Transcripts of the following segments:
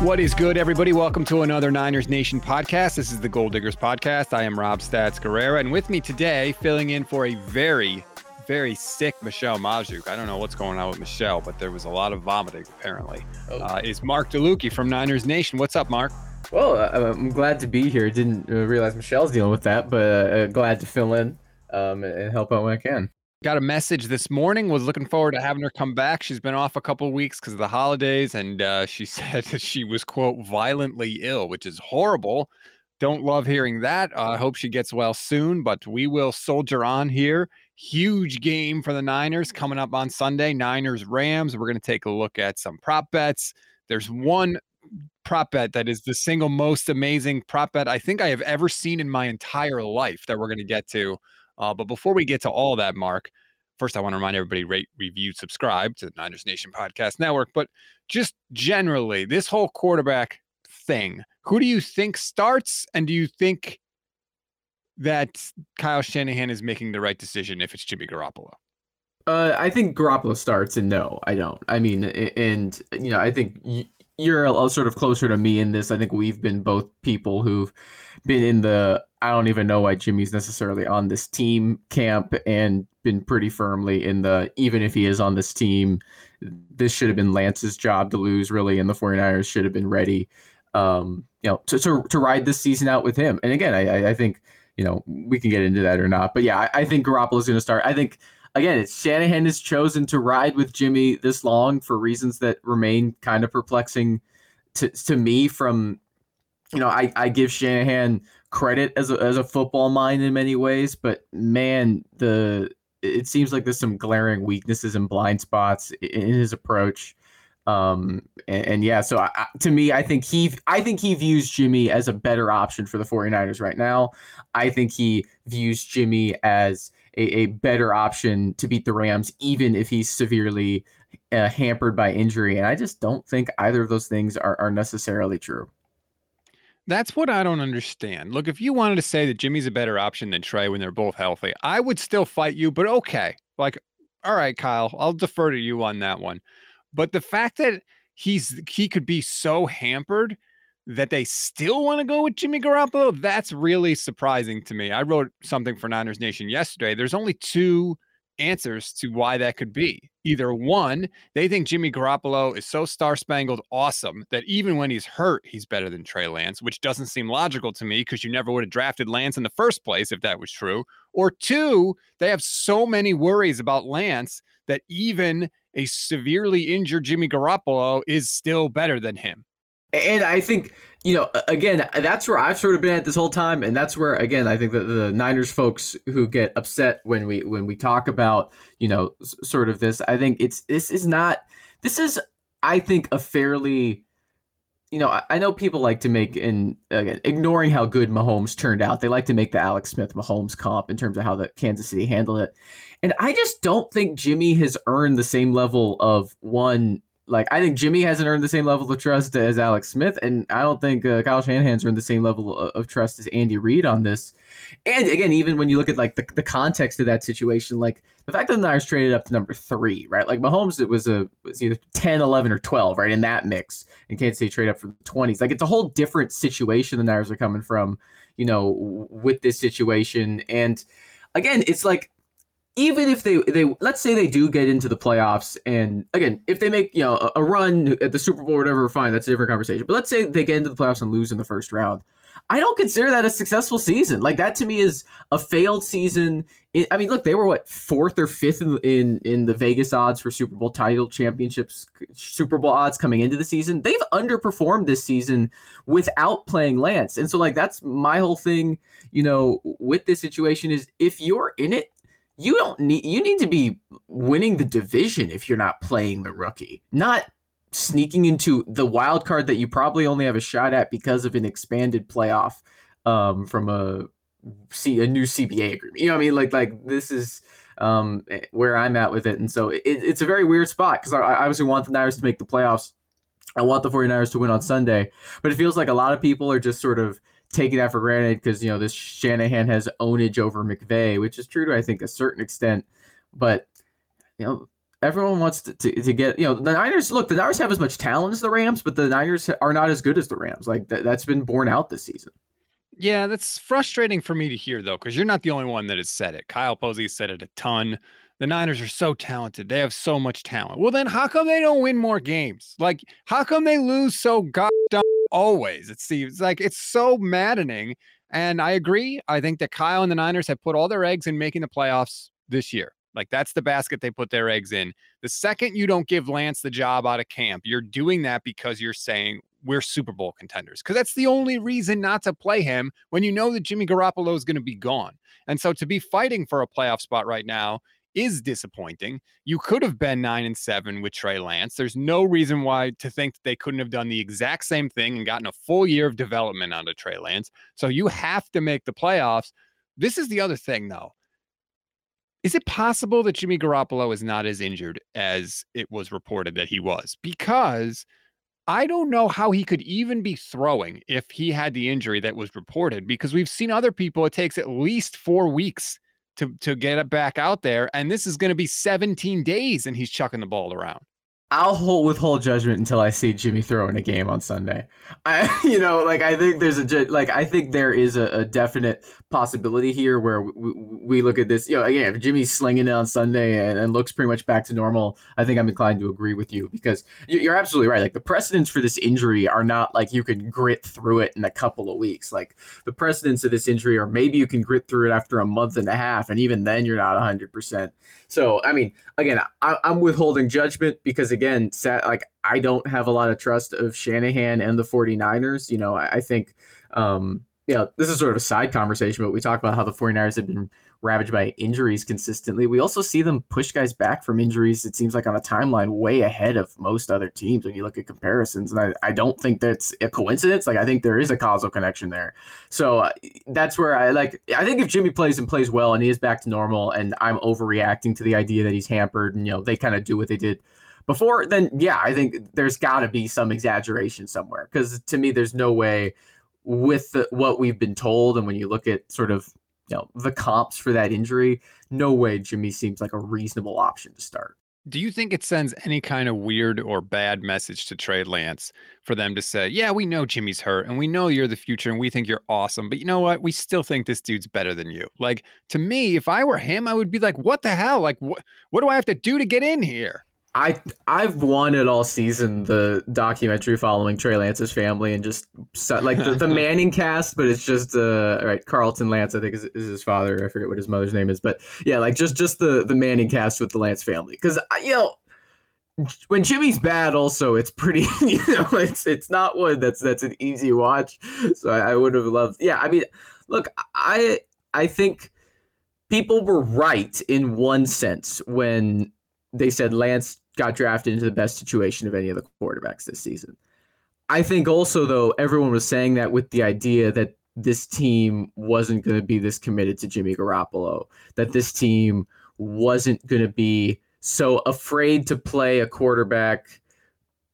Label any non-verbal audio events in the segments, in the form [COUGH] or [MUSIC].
What is good, everybody? Welcome to another Niners Nation podcast. This is the Gold Diggers podcast. I am Rob Stats Guerrera, and with me today, filling in for a very, very sick Michelle Magdziuk. I don't know what's going on with Michelle, but there was a lot of vomiting apparently. Oh. Uh, is Marc Delucchi from Niners Nation? What's up, Marc? Well, uh, I'm glad to be here. Didn't uh, realize Michelle's dealing with that, but uh, glad to fill in um, and help out when I can. Got a message this morning. Was looking forward to having her come back. She's been off a couple weeks because of the holidays, and uh, she [LAUGHS] said that she was quote violently ill, which is horrible. Don't love hearing that. I uh, hope she gets well soon, but we will soldier on here. Huge game for the Niners coming up on Sunday. Niners Rams. We're going to take a look at some prop bets. There's one prop bet that is the single most amazing prop bet I think I have ever seen in my entire life that we're going to get to. Uh, but before we get to all that, Marc, first I want to remind everybody rate, review, subscribe to the Niners Nation Podcast Network. But just generally, this whole quarterback thing, who do you think starts, and do you think that Kyle Shanahan is making the right decision if it's Jimmy Garoppolo? Uh, I think Garoppolo starts, and no, I don't. I mean, and you know, I think you're a, a sort of closer to me in this. I think we've been both people who've been in the I don't even know why Jimmy's necessarily on this team camp and been pretty firmly in the even if he is on this team, this should have been Lance's job to lose really, and the 49ers should have been ready, um, you know, to, to, to ride this season out with him. And again, I, I think, you know, we can get into that or not. But yeah, I, I think Garoppolo's going to start. I think again, it's Shanahan has chosen to ride with Jimmy this long for reasons that remain kind of perplexing to, to me from you know, I, I give Shanahan credit as a, as a football mind in many ways, but man, the it seems like there's some glaring weaknesses and blind spots in his approach. Um, and, and yeah, so I, to me, I think he, I think he views Jimmy as a better option for the 49ers right now. I think he views Jimmy as a, a better option to beat the Rams, even if he's severely uh, hampered by injury. And I just don't think either of those things are, are necessarily true. That's what I don't understand. Look, if you wanted to say that Jimmy's a better option than Trey when they're both healthy, I would still fight you, but okay. Like, all right, Kyle, I'll defer to you on that one. But the fact that he's he could be so hampered that they still want to go with Jimmy Garoppolo, that's really surprising to me. I wrote something for Niners Nation yesterday. There's only two answers to why that could be. Either one, they think Jimmy Garoppolo is so star spangled awesome that even when he's hurt, he's better than Trey Lance, which doesn't seem logical to me because you never would have drafted Lance in the first place if that was true. Or two, they have so many worries about Lance that even a severely injured Jimmy Garoppolo is still better than him. And I think, you know, again, that's where I've sort of been at this whole time, and that's where, again, I think that the Niners folks who get upset when we when we talk about, you know, sort of this, I think it's this is not this is, I think, a fairly, you know, I, know people like to make in again ignoring how good Mahomes turned out, they like to make the Alex Smith Mahomes comp in terms of how the Kansas City handled it, and I just don't think Jimmy has earned the same level of one like I think Jimmy hasn't earned the same level of trust as Alex Smith, and I don't think uh, Kyle Shanahan's earned the same level of, of, trust as Andy Reid on this. And again, even when you look at like the, the context of that situation, like the fact that the Niners traded up to number three, right? Like Mahomes, it was a was either 10, 11, or 12, right? In that mix, and Kansas City trade up from the 20s. Like it's a whole different situation the Niners are coming from, you know, with this situation. And again, it's like even if they they let's say they do get into the playoffs and again if they make you know a, a, run at the super bowl or whatever fine that's a different conversation. But let's say they get into the playoffs and lose in the first round. I don't consider that a successful season. Like that to me is a failed season. I mean look they were what fourth or fifth in, in in the vegas odds for super bowl title championships super bowl odds coming into the season. They've underperformed this season without playing lance. And so like that's my whole thing you know with this situation is if you're in it you don't need you need to be winning the division if you're not playing the rookie, not sneaking into the wild card that you probably only have a shot at because of an expanded playoff um, from a see a new CBA agreement. You know what I mean? Like like this is um, where I'm at with it, and so it, it's a very weird spot because I, I obviously want the Niners to make the playoffs. I want the 49ers to win on Sunday, but it feels like a lot of people are just sort of taking that for granted because you know this Shanahan has ownage over McVay, which is true to I think a certain extent, but you know everyone wants to, to, to, get you know the Niners. Look, the Niners have as much talent as the Rams, but the Niners are not as good as the Rams. Like th- that's been borne out this season. Yeah, that's frustrating for me to hear though, because you're not the only one that has said it. Kyle Posey said it a ton. The Niners are so talented; they have so much talent. Well, then how come they don't win more games? Like, how come they lose so goddamn always? It seems like it's so maddening. And I agree. I think that Kyle and the Niners have put all their eggs in making the playoffs this year. Like that's the basket they put their eggs in. The second you don't give Lance the job out of camp, you're doing that because you're saying we're Super Bowl contenders. Because that's the only reason not to play him when you know that Jimmy Garoppolo is going to be gone. And so to be fighting for a playoff spot right now is disappointing. You could have been nine and seven with Trey Lance. There's no reason why to think that they couldn't have done the exact same thing and gotten a full year of development out of Trey Lance. So you have to make the playoffs. This is the other thing, though. Is it possible that Jimmy Garoppolo is not as injured as it was reported that he was? Because I don't know how he could even be throwing if he had the injury that was reported because we've seen other people, it takes at least four weeks to, to get it back out there. And this is going to be 17 days and he's chucking the ball around. I'll hold withhold judgment until I see Jimmy throw in a game on Sunday. I, [LAUGHS] you know, like I think there's a like I think there is a, a definite possibility here where we, we, look at this. You know, again, if Jimmy's slinging it on Sunday and, and, looks pretty much back to normal, I think I'm inclined to agree with you because you're absolutely right. Like the precedents for this injury are not like you can grit through it in a couple of weeks. Like the precedents of this injury are maybe you can grit through it after a month and a half, and even then you're not 100. percent So I mean, again, I, I'm withholding judgment because again, like I don't have a lot of trust of Shanahan and the 49ers. You know, I, I think, um, you know, this is sort of a side conversation, but we talk about how the 49ers have been ravaged by injuries consistently. We also see them push guys back from injuries, it seems like on a timeline way ahead of most other teams when you look at comparisons. And I, I don't think that's a coincidence. Like, I think there is a causal connection there. So uh, that's where I like, I think if Jimmy plays and plays well and he is back to normal and I'm overreacting to the idea that he's hampered and, you know, they kind of do what they did before, then yeah, I think there's got to be some exaggeration somewhere because to me, there's no way with the, what we've been told and when you look at sort of you know the comps for that injury, no way Jimmy seems like a reasonable option to start. Do you think it sends any kind of weird or bad message to Trey Lance for them to say, "Yeah, we know Jimmy's hurt and we know you're the future and we think you're awesome, but you know what? We still think this dude's better than you." Like to me, if I were him, I would be like, "What the hell? Like what what do I have to do to get in here?" I I've wanted all season the documentary following Trey Lance's family and just like the, the [LAUGHS] Manning cast, but it's just uh right Carlton Lance I think is, is his father. I forget what his mother's name is, but yeah, like just just the the Manning cast with the Lance family because you know when Jimmy's bad, also it's pretty [LAUGHS] you know it's it's not one that's that's an easy watch. So I, I would have loved yeah. I mean, look, I I think people were right in one sense when they said Lance got drafted into the best situation of any of the quarterbacks this season. I think also though everyone was saying that with the idea that this team wasn't going to be this committed to Jimmy Garoppolo, that this team wasn't going to be so afraid to play a quarterback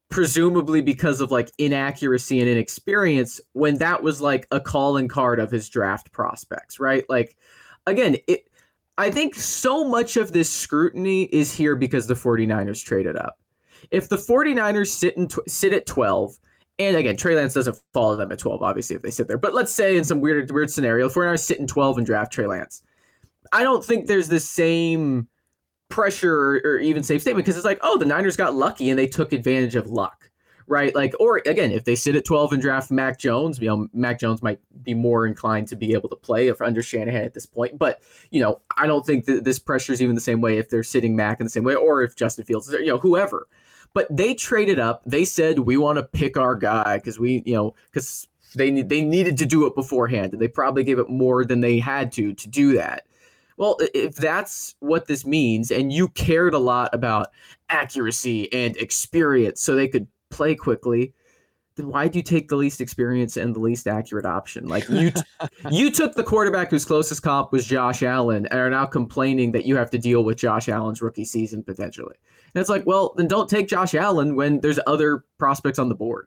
presumably because of like inaccuracy and inexperience when that was like a calling card of his draft prospects, right? Like again, it I think so much of this scrutiny is here because the 49ers traded up. If the 49ers sit in tw- sit at 12, and again, Trey Lance doesn't follow them at 12, obviously, if they sit there. But let's say in some weird weird scenario, the 49ers sit in 12 and draft Trey Lance. I don't think there's the same pressure or, or even safe statement because it's like, oh, the Niners got lucky and they took advantage of luck right? Like, or again, if they sit at 12 and draft Mac Jones, you know, Mac Jones might be more inclined to be able to play if under Shanahan at this point. But, you know, I don't think that this pressure is even the same way if they're sitting Mac in the same way or if Justin Fields is you know, whoever. But they traded up. They said, we want to pick our guy because we, you know, because they, they needed to do it beforehand and they probably gave it more than they had to to do that. Well, if that's what this means, and you cared a lot about accuracy and experience so they could play quickly, then why do you take the least experience and the least accurate option? Like you, t- [LAUGHS] you took the quarterback whose closest comp was Josh Allen, and are now complaining that you have to deal with Josh Allen's rookie season potentially. And it's like, well, then don't take Josh Allen when there's other prospects on the board.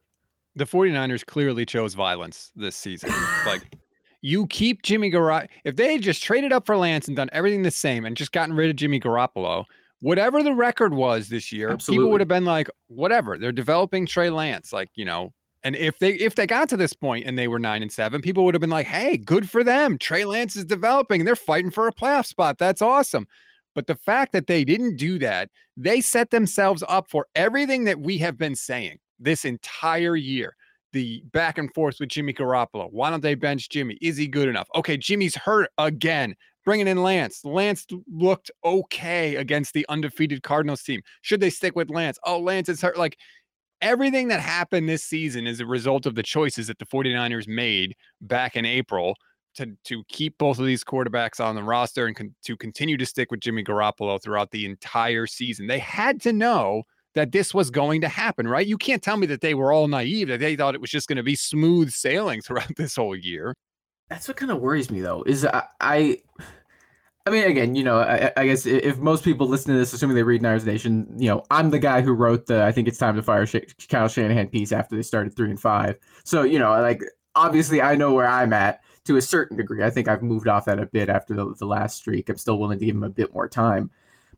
The 49ers clearly chose violence this season. like you keep Jimmy Garoppolo. If they had just traded up for Lance and done everything the same and just gotten rid of Jimmy Garoppolo, whatever the record was this year, Absolutely. people would have been like, whatever. They're developing Trey Lance, like you know. And if they if they got to this point and they were nine and seven, people would have been like, "Hey, good for them. Trey Lance is developing. They're fighting for a playoff spot. That's awesome." But the fact that they didn't do that, they set themselves up for everything that we have been saying this entire year. The back and forth with Jimmy Garoppolo. Why don't they bench Jimmy? Is he good enough? Okay, Jimmy's hurt again. Bringing in Lance. Lance looked okay against the undefeated Cardinals team. Should they stick with Lance? Oh, Lance is hurt. Like everything that happened this season is a result of the choices that the 49ers made back in April to to keep both of these quarterbacks on the roster and con- to continue to stick with Jimmy Garoppolo throughout the entire season. They had to know that this was going to happen, right? You can't tell me that they were all naive that they thought it was just going to be smooth sailing [LAUGHS] throughout this whole year. That's what kind of worries me though. Is I, I I mean, again, you know, I, I, guess if most people listen to this, assuming they read Niners Nation, you know, I'm the guy who wrote the "I think it's time to fire Sh- Kyle Shanahan" piece after they started three and five. So, you know, like obviously, I know where I'm at to a certain degree. I think I've moved off that a bit after the, the last streak. I'm still willing to give him a bit more time.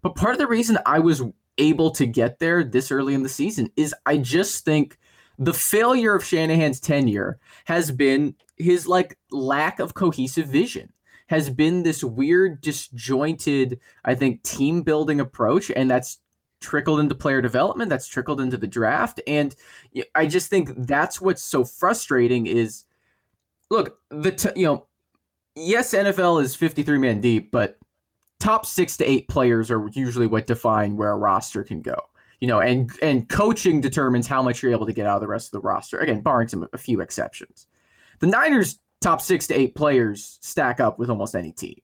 But part of the reason I was able to get there this early in the season is I just think the failure of Shanahan's tenure has been his like lack of cohesive vision has been this weird disjointed i think team building approach and that's trickled into player development that's trickled into the draft and i just think that's what's so frustrating is look, the t- you know, yes, NFL is 53 man deep, but top six to eight players are usually what define where a roster can go. You know, and and coaching determines how much you're able to get out of the rest of the roster. Again, barring some a few exceptions. The Niners' top six to eight players stack up with almost any team,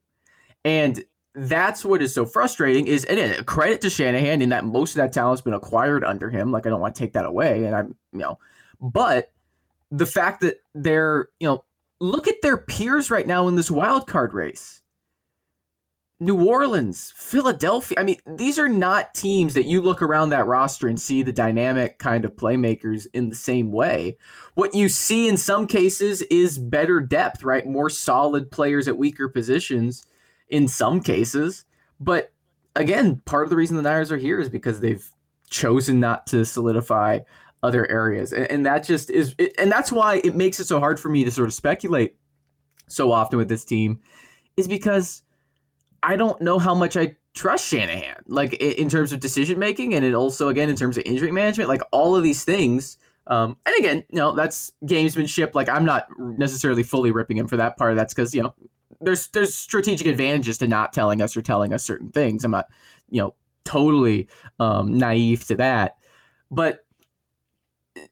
and that's what is so frustrating. Is and credit to Shanahan in that most of that talent's been acquired under him. Like I don't want to take that away, and I'm you know, but the fact that they're you know look at their peers right now in this wild card race. New Orleans, Philadelphia. I mean, these are not teams that you look around that roster and see the dynamic kind of playmakers in the same way. What you see in some cases is better depth, right? More solid players at weaker positions in some cases. But again, part of the reason the Niners are here is because they've chosen not to solidify other areas. And, and that just is, it, and that's why it makes it so hard for me to sort of speculate so often with this team, is because I don't know how much I trust Shanahan, like in, terms of decision making, and it also again in terms of injury management, like all of these things. Um, and again, you know, that's gamesmanship. Like I'm not necessarily fully ripping him for that part. That's because you know there's there's strategic advantages to not telling us or telling us certain things. I'm not, you know, totally um, naive to that. But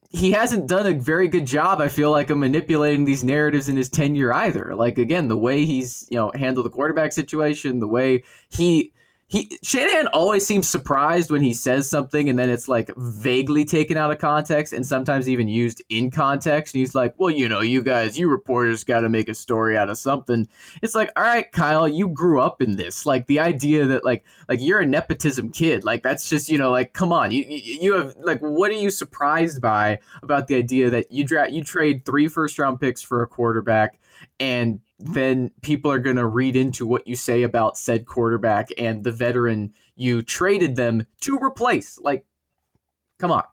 he hasn't done a very good job, I feel like, of manipulating these narratives in his tenure either. Like again, the way he's you know handled the quarterback situation, the way he he Shanahan always seems surprised when he says something and then it's like vaguely taken out of context and sometimes even used in context. And he's like, "Well, you know, you guys, you reporters got to make a story out of something." It's like, "All right, Kyle, you grew up in this. Like the idea that like like you're a nepotism kid. Like that's just you know like come on, you you have like what are you surprised by about the idea that you draft you trade three first round picks for a quarterback and then people are going to read into what you say about said quarterback and the veteran you traded them to replace. Like, come on.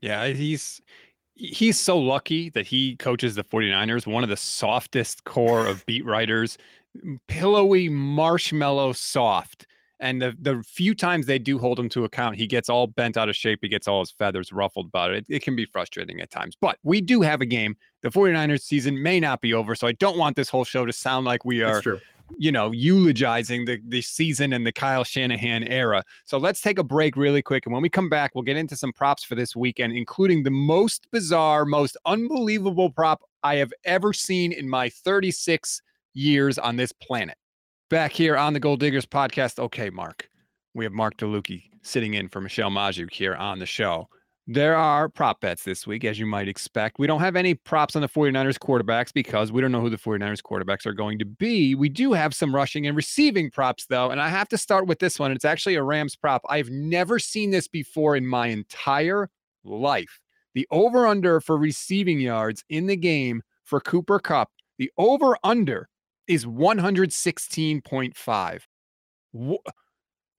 Yeah, he's he's so lucky that he coaches the 49ers, one of the softest core of beat writers, pillowy, marshmallow soft. And the, the few times they do hold him to account, he gets all bent out of shape. He gets all his feathers ruffled about it. it. It can be frustrating at times. But we do have a game. The 49ers season may not be over. So I don't want this whole show to sound like we are, you know, eulogizing the, the season and the Kyle Shanahan era. So let's take a break really quick. And when we come back, we'll get into some props for this weekend, including the most bizarre, most unbelievable prop I have ever seen in my 36 years on this planet back here on the Gold Diggers podcast. Okay, Marc, we have Marc Delucchi sitting in for Michelle Magdziuk here on the show. There are prop bets this week, as you might expect. We don't have any props on the 49ers quarterbacks because we don't know who the 49ers quarterbacks are going to be. We do have some rushing and receiving props, though. And I have to start with this one. It's actually a Rams prop. I've never seen this before in my entire life. The over under for receiving yards in the game for Cooper Kupp, the over under is 116.5.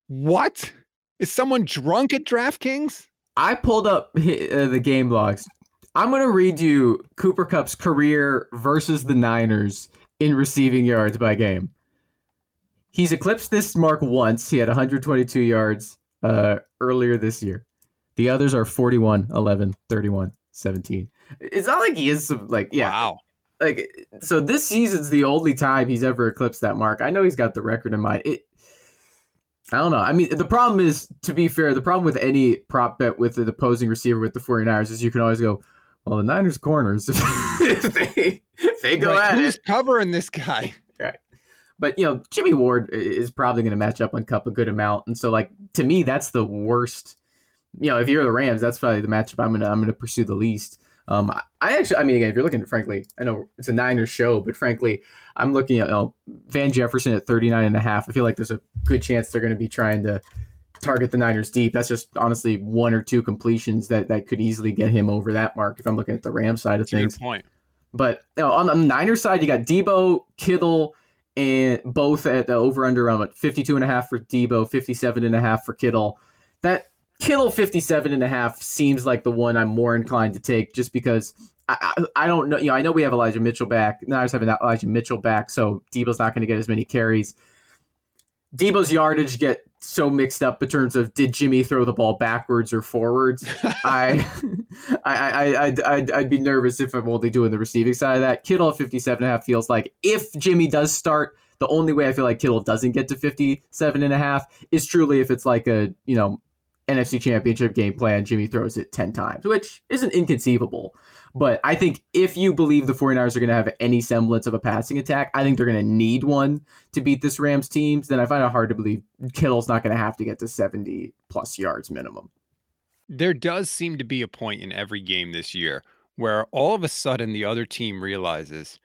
What? Is someone drunk at DraftKings? I pulled up [LAUGHS] uh, the game logs. I'm going to read you Cooper Kupp's career versus the Niners in receiving yards by game. He's eclipsed this mark once. He had 122 yards uh, earlier this year. The others are 41, 11, 31, 17. It's not like he is some, like, yeah. Wow. Like, so this season's the only time he's ever eclipsed that mark. I know he's got the record in mind. It, I don't know. I mean, the problem is, to be fair, the problem with any prop bet with the opposing receiver with the 49ers is you can always go, well, the Niners corners, [LAUGHS] if they, if they go Like, at who's it. covering this guy? Right. But, you know, Jimmy Ward is probably going to match up on Kupp a good amount. And so, like, to me, that's the worst. You know, if you're the Rams, that's probably the matchup I'm going to I'm gonna pursue the least. Um, I- actually, I mean, again, if you're looking, at frankly, I know it's a Niners show, but frankly, I'm looking at you know, Van Jefferson at 39 and a half. I feel like there's a good chance they're going to be trying to target the Niners deep. That's just honestly one or two completions that, that could easily get him over that mark if I'm looking at the Ram side of That's a good things. point. But you know, on, the Niners side, you got Deebo, Kittle, and both at the over under around what, 52 and a half for Deebo, 57 and a half for Kittle. That Kittle 57 and a half seems like the one I'm more inclined to take just because I, I, I don't know. You know, I know we have Elijah Mitchell back. Niners have Elijah Mitchell back, so Deebo's not going to get as many carries. Deebo's yardage get so mixed up in terms of did Jimmy throw the ball backwards or forwards? [LAUGHS] [LAUGHS] I, I, I, I'd, I'd, I'd be nervous if I'm only doing the receiving side of that. Kittle at 57 and a half feels like if Jimmy does start, the only way I feel like Kittle doesn't get to 57 and a half is truly if it's like a, you know, NFC championship game plan, Jimmy throws it 10 times, which isn't inconceivable. But I think if you believe the 49ers are going to have any semblance of a passing attack, I think they're going to need one to beat this Rams teams. Then I find it hard to believe Kittle's not going to have to get to 70 plus yards minimum. there does seem to be a point in every game this year where all of a sudden the other team realizes,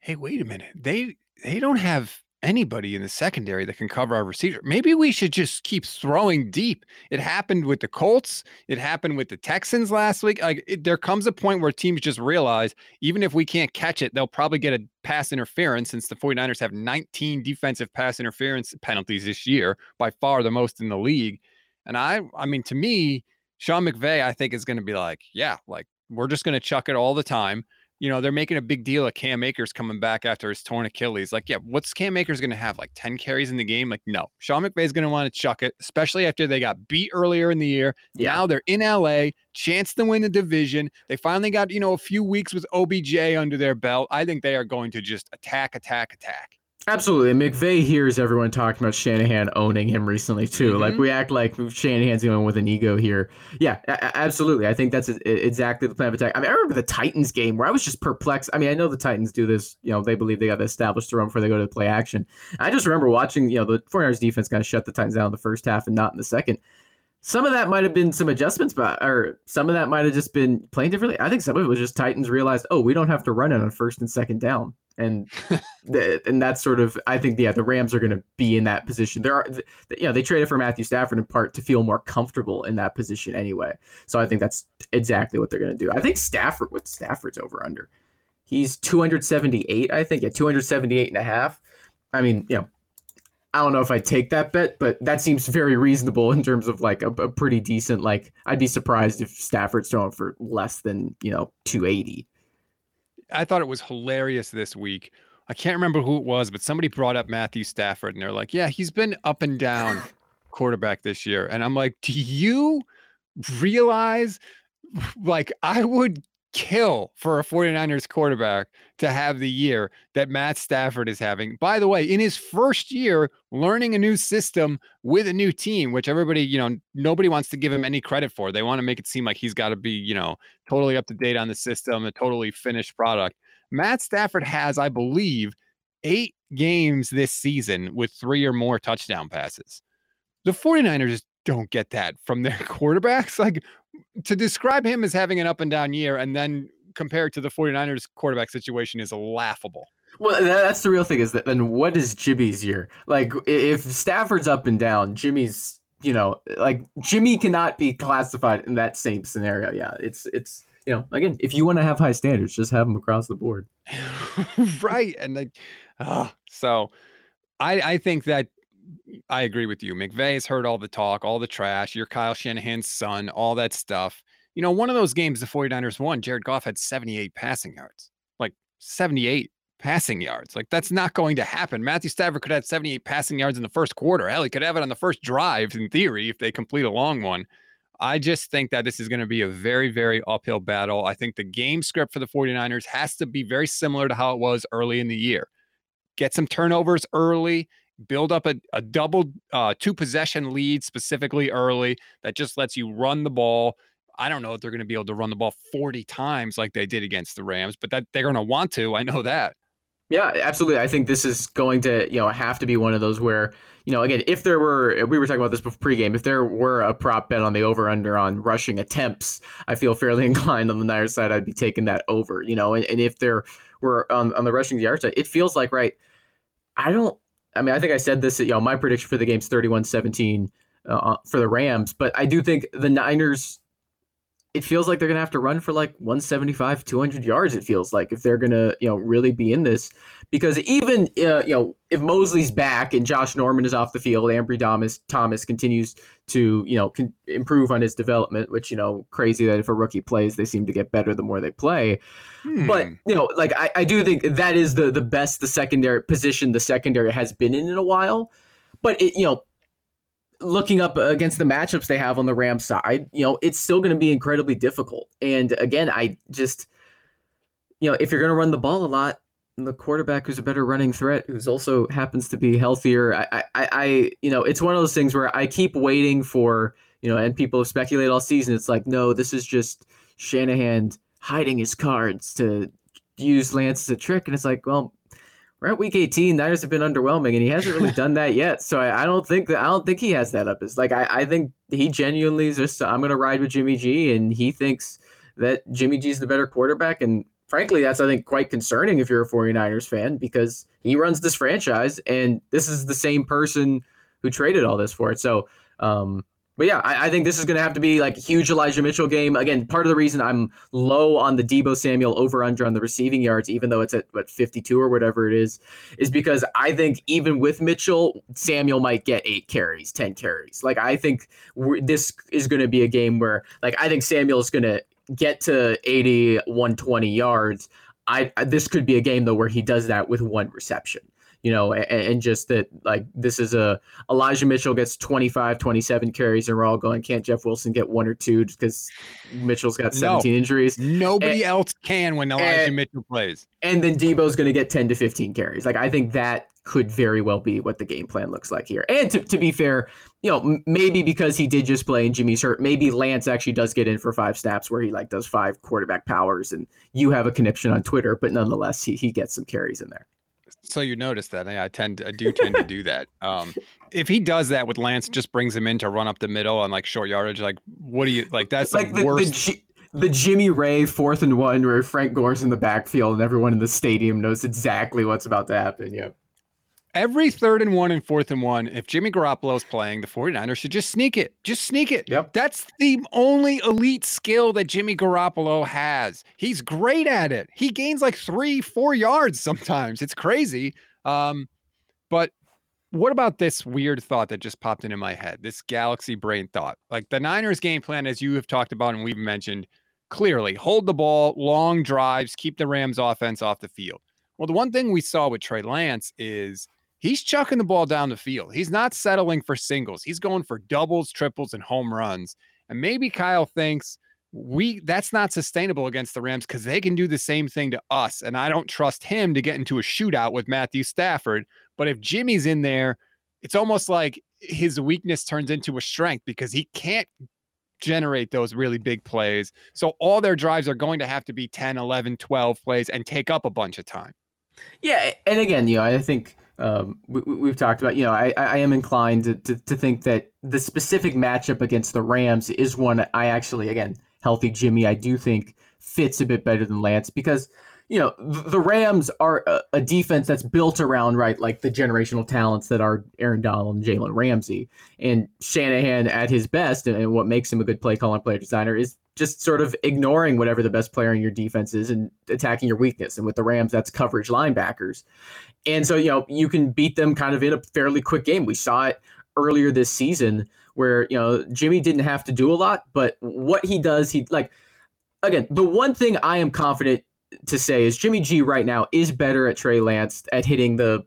hey, wait a minute, they they don't have anybody in the secondary that can cover our receiver. Maybe we should just keep throwing deep. It happened with the Colts. It happened with the Texans last week. Like it, there comes a point where teams just realize even if we can't catch it, they'll probably get a pass interference since the 49ers have 19 defensive pass interference penalties this year, by far the most in the league. And I I mean to me, Sean McVay, I think, is going to be like, yeah, like we're just going to chuck it all the time. You know, they're making a big deal of Cam Akers coming back after his torn Achilles. Like, yeah, what's Cam Akers going to have? Like 10 carries in the game? Like, no. Sean McVay's going to want to chuck it, especially after they got beat earlier in the year. Yeah. Now they're in LA, chance to win the division. They finally got, you know, a few weeks with OBJ under their belt. I think they are going to just attack, attack, attack. Absolutely. And McVay hears everyone talking about Shanahan owning him recently, too. Like, Mhm. we act like Shanahan's going with an ego here. Yeah, a- a- absolutely. I think that's e- exactly the plan of attack. I mean, I remember the Titans game where I was just perplexed. I mean, I know the Titans do this, you know, they believe they got to establish the run before they go to the play action. I just remember watching, you know, the 49ers defense kind of shut the Titans down in the first half and not in the second. Some of that might have been some adjustments, but or some of that might have just been playing differently. I think some of it was just Titans realized, oh, we don't have to run it on first and second down, and [LAUGHS] th- and that's sort of I think yeah the Rams are going to be in that position. There are th- you know they traded for Matthew Stafford in part to feel more comfortable in that position anyway. So I think that's exactly what they're going to do. I think Stafford with Stafford's over under. He's 278, I think, at 278 and a half. I mean, you know, I don't know if I take that bet, but that seems very reasonable in terms of like a, a pretty decent. Like, I'd be surprised if Stafford's throwing for less than you know 280. I thought it was hilarious this week. I can't remember who it was, but somebody brought up Matthew Stafford and they're like, yeah, he's been up and down [LAUGHS] quarterback this year. And I'm like, do you realize like I would kill for a 49ers quarterback to have the year that Matt Stafford is having. By the way, in his first year learning a new system with a new team, which everybody, you know, nobody wants to give him any credit for. They want to make it seem like he's got to be, you know, totally up to date on the system, a totally finished product. Matt Stafford has, I believe, eight games this season with three or more touchdown passes. The 49ers don't get that from their [LAUGHS] quarterbacks. Like to describe him as having an up and down year and then compared to the 49ers quarterback situation is laughable. Well, that's the real thing is that then what is Jimmy's year? Like, if Stafford's up and down, Jimmy's, you know, like Jimmy cannot be classified in that same scenario. Yeah, it's it's you know, again, if you want to have high standards, just have them across the board. [LAUGHS] right. And like, uh, so I, I think that I agree with you. McVay has heard all the talk, all the trash. You're Kyle Shanahan's son, all that stuff. You know, one of those games the 49ers won, Jared Goff had 78 passing yards. Like 78 passing yards. Like that's not going to happen. Matthew Stafford could have 78 passing yards in the first quarter. Hell, he could have it on the first drive in theory if they complete a long one. I just think that this is going to be a very, very uphill battle. I think the game script for the 49ers has to be very similar to how it was early in the year. Get some turnovers early, build up a, a double uh, two possession lead specifically early that just lets you run the ball. I don't know if they're going to be able to run the ball 40 times like they did against the Rams, but that they're going to want to. I know that. Yeah, absolutely. I think this is going to, you know, have to be one of those where, you know, again, if there were, we were talking about this before pregame, if there were a prop bet on the over under on rushing attempts, I feel fairly [LAUGHS] inclined on the Niners side, I'd be taking that over, you know, and, and if there were on, on the rushing yards side, it feels like, right, I don't, I mean, I think I said this, you know, my prediction for the game's 31 17 uh, for the Rams, but I do think the Niners it feels like they're going to have to run for like 175 200 yards it feels like if they're going to you know really be in this. Because even uh, you know if Moseley's back and Josh Norman is off the field Ambry Thomas Thomas continues to you know can improve on his development which you know crazy that if a rookie plays they seem to get better the more they play. Hmm. but you know like I, I do think that is the the best the secondary position the secondary has been in in a while. But it you know looking up against the matchups they have on the Rams side, you know, it's still going to be incredibly difficult. And again, I just, you know, if you're going to run the ball a lot, the quarterback who's a better running threat, who's also happens to be healthier, I, I, I, you know, it's one of those things where I keep waiting for, you know, and people have speculated all season. It's like, no, this is just Shanahan hiding his cards to use Lance as a trick. And it's like, well, we're at week 18. Niners have been underwhelming, and he hasn't really done that yet. So I, I, don't think that I don't think he has that up. It's like I, I think he genuinely is just I'm gonna ride with Jimmy G, and he thinks that Jimmy G is the better quarterback. And frankly, that's I think quite concerning if you're a 49ers fan because he runs this franchise, and this is the same person who traded all this for it. So um, but yeah, I, I, think this is going to have to be like a huge Elijah Mitchell game. Again, part of the reason I'm low on the Deebo Samuel over under on the receiving yards, even though it's at what 52 or whatever it is, is because I think even with Mitchell, Samuel might get eight carries, 10 carries. Like I think this is going to be a game where like I think Samuel is going to get to 80, 120 yards. I this could be a game though where he does that with one reception you know, and, and, just that like this is a Elijah Mitchell gets 25, 27 carries, and we're all going, can't Jeff Wilson get one or two because Mitchell's got 17 no, injuries? Nobody and, else can when Elijah and, Mitchell plays. And then Deebo's going to get 10 to 15 carries. Like I think that could very well be what the game plan looks like here. And to, to be fair, you know, maybe because he did just play and Jimmy's hurt, maybe Lance actually does get in for five snaps where he like does five quarterback powers and you have a connection on Twitter, but nonetheless, he, he gets some carries in there. So you notice that I tend I do tend to do that. Um, if he does that with Lance, just brings him in to run up the middle on like short yardage. Like, what do you like? That's like the, the worst. The, the Jimmy Raye fourth and one, where Frank Gore's in the backfield and everyone in the stadium knows exactly what's about to happen. Yep every third and one and fourth and one, if Jimmy Garoppolo is playing, the 49ers should just sneak it. Just sneak it. Yep. That's the only elite skill that Jimmy Garoppolo has. He's great at it. He gains like three, four yards sometimes. It's crazy. Um, but what about this weird thought that just popped into my head? This galaxy brain thought. Like the Niners game plan, as you have talked about and we've mentioned, clearly hold the ball, long drives, keep the Rams offense off the field. Well, the one thing we saw with Trey Lance is – he's chucking the ball down the field. He's not settling for singles. He's going for doubles, triples, and home runs. And maybe Kyle thinks we that's not sustainable against the Rams because they can do the same thing to us. And I don't trust him to get into a shootout with Matthew Stafford. But if Jimmy's in there, it's almost like his weakness turns into a strength because he can't generate those really big plays. So all their drives are going to have to be 10, 11, 12 plays and take up a bunch of time. Yeah. And again, you know, I think um, we, have talked about, you know, I, I am inclined to, to, to, think that the specific matchup against the Rams is one I actually, again, healthy Jimmy, I do think fits a bit better than Lance because, you know, the Rams are a, a defense that's built around, right, like the generational talents that are Aaron Donald and Jalen Ramsey. And Shanahan at his best, and what makes him a good play calling player designer, is just sort of ignoring whatever the best player in your defense is and attacking your weakness. And with the Rams, that's coverage linebackers. And so, you know, you can beat them kind of in a fairly quick game. We saw it earlier this season where, you know, Jimmy didn't have to do a lot, but what he does, he like, again, the one thing I am confident to say is Jimmy G right now is better at Trey Lance at hitting the,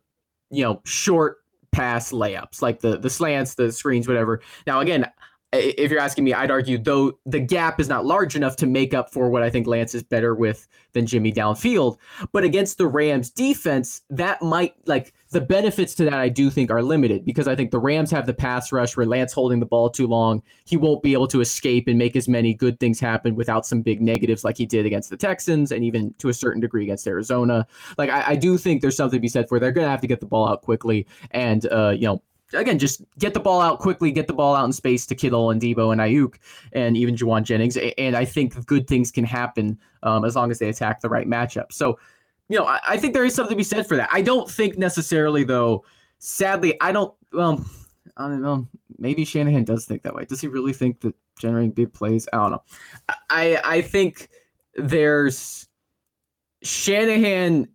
you know, short pass layups, like the the slants, the screens, whatever. Now, again, if you're asking me, I'd argue though the gap is not large enough to make up for what I think Lance is better with than Jimmy downfield. But against the Rams defense, that might like the benefits to that I do think are limited because I think the Rams have the pass rush where Lance holding the ball too long, he won't be able to escape and make as many good things happen without some big negatives like he did against the Texans and even to a certain degree against Arizona. Like I, I do think there's something to be said for they're gonna have to get the ball out quickly and uh, you know again, just get the ball out quickly, get the ball out in space to Kittle and Deebo and Aiyuk and even Jauan Jennings. And I think good things can happen um, as long as they attack the right matchup. So, you know, I, I, think there is something to be said for that. I don't think necessarily, though, sadly, I don't, well, I don't know. Maybe Shanahan does think that way. Does he really think that generating big plays? I don't know. I, I think there's Shanahan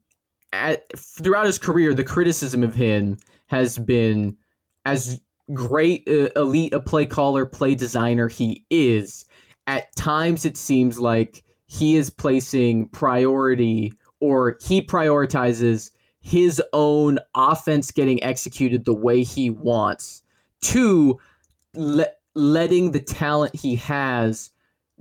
at, throughout his career, the criticism of him has been as great uh, elite a play caller, play designer he is, at times it seems like he is placing priority or he prioritizes his own offense getting executed the way he wants to le- letting the talent he has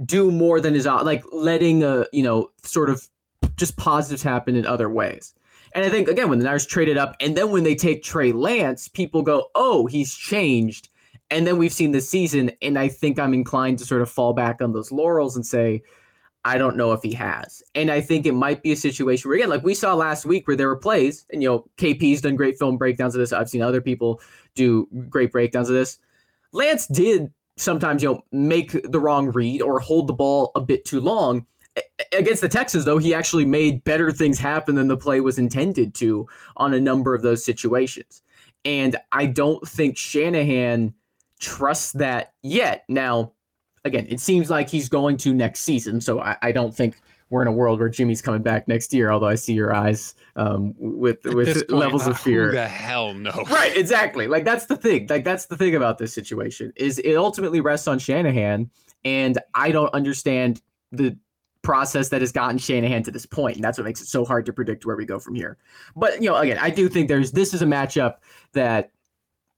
do more than his like letting a you know sort of just positives happen in other ways and I think again when the Niners traded up, and then when they take Trey Lance, people go, "Oh, he's changed." And then we've seen this season, and I think I'm inclined to sort of fall back on those laurels and say, I don't know if he has. And I think it might be a situation where, again, like we saw last week, where there were plays, and you know, KP's done great film breakdowns of this. I've seen other people do great breakdowns of this. Lance did sometimes, you know, make the wrong read or hold the ball a bit too long against the Texans, though, he actually made better things happen than the play was intended to on a number of those situations. And I don't think Shanahan trusts that yet. Now, again, it seems like he's going to next season. So I, I don't think we're in a world where Jimmy's coming back next year. Although I see your eyes um, with At with point, levels of fear. Who the hell no? Right, exactly. Like that's the thing. Like that's the thing about this situation is it ultimately rests on Shanahan, and I don't understand the process that has gotten Shanahan to this point, and that's what makes it so hard to predict where we go from here. But you know, again, I do think there's this is a matchup that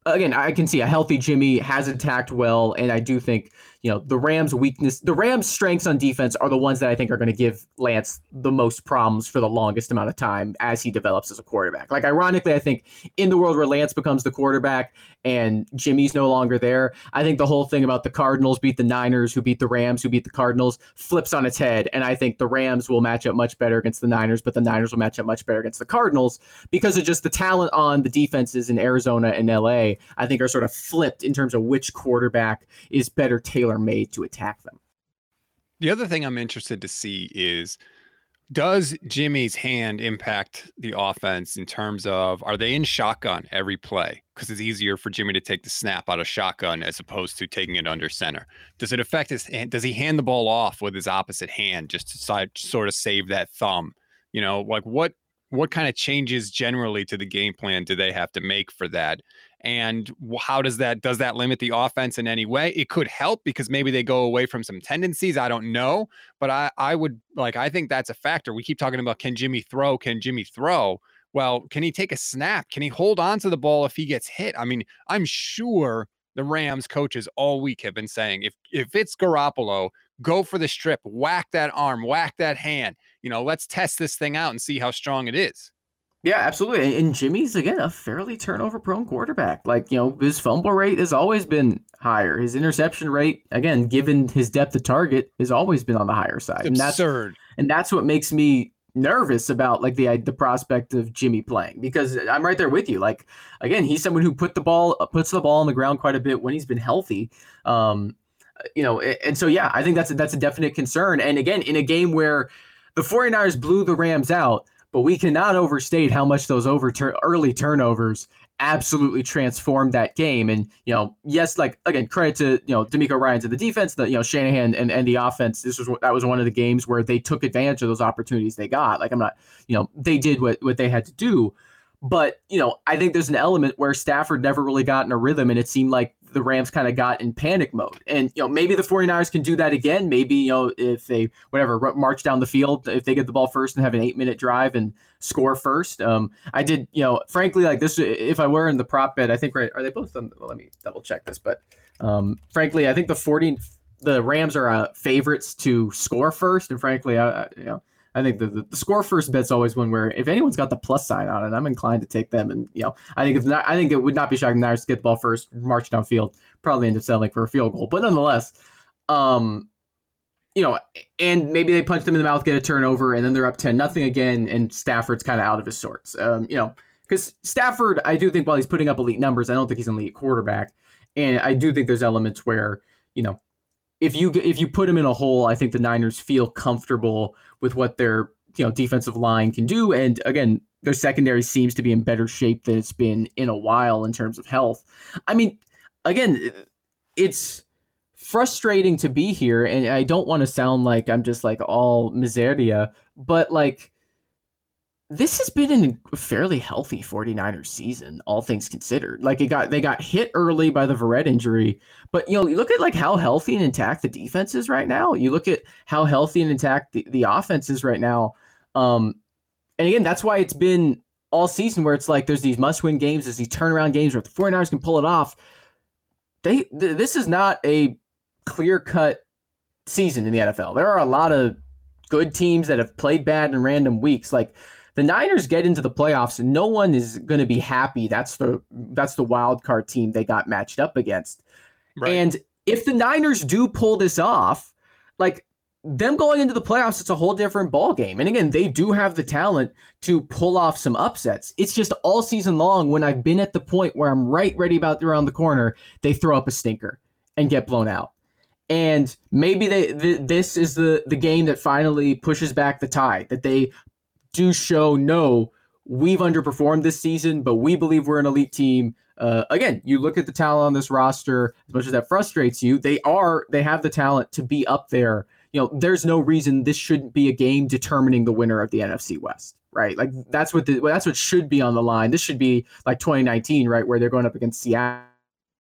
again I can see a healthy Jimmy has attacked well, and I do think you know the Rams' weakness, the Rams' strengths on defense are the ones that I think are going to give Lance the most problems for the longest amount of time as he develops as a quarterback. Like ironically, I think in the world where Lance becomes the quarterback and Jimmy's no longer there, I think the whole thing about the Cardinals beat the Niners, who beat the Rams, who beat the Cardinals, flips on its head, and I think the Rams will match up much better against the Niners, but the Niners will match up much better against the Cardinals because of just the talent on the defenses in Arizona and LA. I think are sort of flipped in terms of which quarterback is better tailored tailor made to attack them. The other thing I'm interested to see is does Jimmy's hand impact the offense in terms of are they in shotgun every play? Because it's easier for Jimmy to take the snap out of shotgun as opposed to taking it under center. Does it affect his hand? Does he hand the ball off with his opposite hand just to sort of save that thumb? You know, like what what kind of changes generally to the game plan do they have to make for that? And how does that does that limit the offense in any way? It could help because maybe they go away from some tendencies. I don't know, but I I would like I think that's a factor. We keep talking about can Jimmy throw? Can Jimmy throw? Well, can he take a snap? Can he hold on to the ball if he gets hit? I mean, I'm sure the Rams coaches all week have been saying if if it's Garoppolo, go for the strip, whack that arm, whack that hand. You know, let's test this thing out and see how strong it is. Yeah, absolutely. And Jimmy's again a fairly turnover prone quarterback. Like, you know, his fumble rate has always been higher. His interception rate, again, given his depth of target, has always been on the higher side. and that's absurd. And that's what makes me nervous about like the the prospect of Jimmy playing because I'm right there with you. Like again, he's someone who put the ball puts the ball on the ground quite a bit when he's been healthy. Um, you know, and so yeah, I think that's a, that's a definite concern. And again, in a game where the 49ers blew the Rams out, but we cannot overstate how much those early turnovers absolutely transformed that game. And you know, yes, like again, credit to you know DeMeco Ryan to the defense, the you know Shanahan and, and the offense. This was that was one of the games where they took advantage of those opportunities they got. Like I'm not, you know, they did what what they had to do. But, you know, I think there's an element where Stafford never really got in a rhythm and it seemed like the Rams kind of got in panic mode. And, you know, maybe the 49ers can do that again. Maybe, you know, if they, whatever, march down the field, if they get the ball first and have an eight minute drive and score first. Um, I did, you know, frankly, like this, if I were in the prop bet, I think, right, are they both on, well, let me double check this. But um, frankly, I think the 40, the Rams are uh, favorites to score first. And frankly, I, I you know, I think the, the, the, score first bet's always one where if anyone's got the plus sign on it, I'm inclined to take them. And you know, I think if not, I think it would not be shocking Niners to get the ball first, march downfield, probably end up settling for a field goal. But nonetheless, um, you know, and maybe they punch them in the mouth, get a turnover, and then they're up ten nothing again, and Stafford's kind of out of his sorts. Um, you know, because Stafford, I do think while he's putting up elite numbers, I don't think he's an elite quarterback, and I do think there's elements where you know if you if you put him in a hole, I think the Niners feel comfortable with what their you know defensive line can do. And again, their secondary seems to be in better shape than it's been in a while in terms of health. I mean, again, it's frustrating to be here, and I don't want to sound like I'm just like all miseria, but like this has been a fairly healthy 49ers season, all things considered. Like it got they got hit early by the Verrett injury, but you know, you look at like how healthy and intact the defense is right now. You look at how healthy and intact the, the offense is right now. Um, and again, that's why it's been all season where it's like there's these must-win games, there's these turnaround games where the 49ers can pull it off. They th- this is not a clear-cut season in the NFL. There are a lot of good teams that have played bad in random weeks. Like the Niners get into the playoffs and no one is going to be happy. That's the that's the wild card team they got matched up against. Right. And if the Niners do pull this off, like them going into the playoffs, it's a whole different ball game. And again, they do have the talent to pull off some upsets. It's just all season long when I've been at the point where I'm right ready about around the corner, they throw up a stinker and get blown out. And maybe they th- this is the the game that finally pushes back the tide. That they do show no, we've underperformed this season, but we believe we're an elite team. Uh, again, you look at the talent on this roster, as much as that frustrates you, they are they have the talent to be up there. You know, there's no reason this shouldn't be a game determining the winner of the NFC West, right? Like that's what the, that's what should be on the line. This should be like 2019, right, where they're going up against Seattle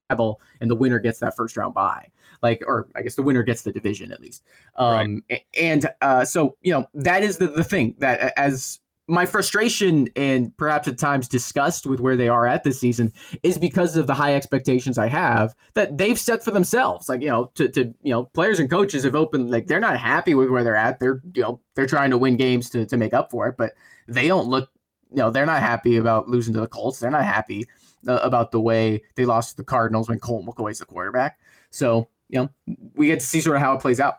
and the winner gets that first round bye like or i guess the winner gets the division at least um right. and uh so you know that is the, the thing that as my frustration and perhaps at times disgust with where they are at this season is because of the high expectations I have that they've set for themselves. Like, you know, to, to you know, players and coaches have opened like they're not happy with where they're at. They're, you know, they're trying to win games to, to make up for it, but they don't look, you know, they're not happy about losing to the Colts. They're not happy uh, about the way they lost to the Cardinals when Colt McCoy's the quarterback. So you know, we get to see sort of how it plays out.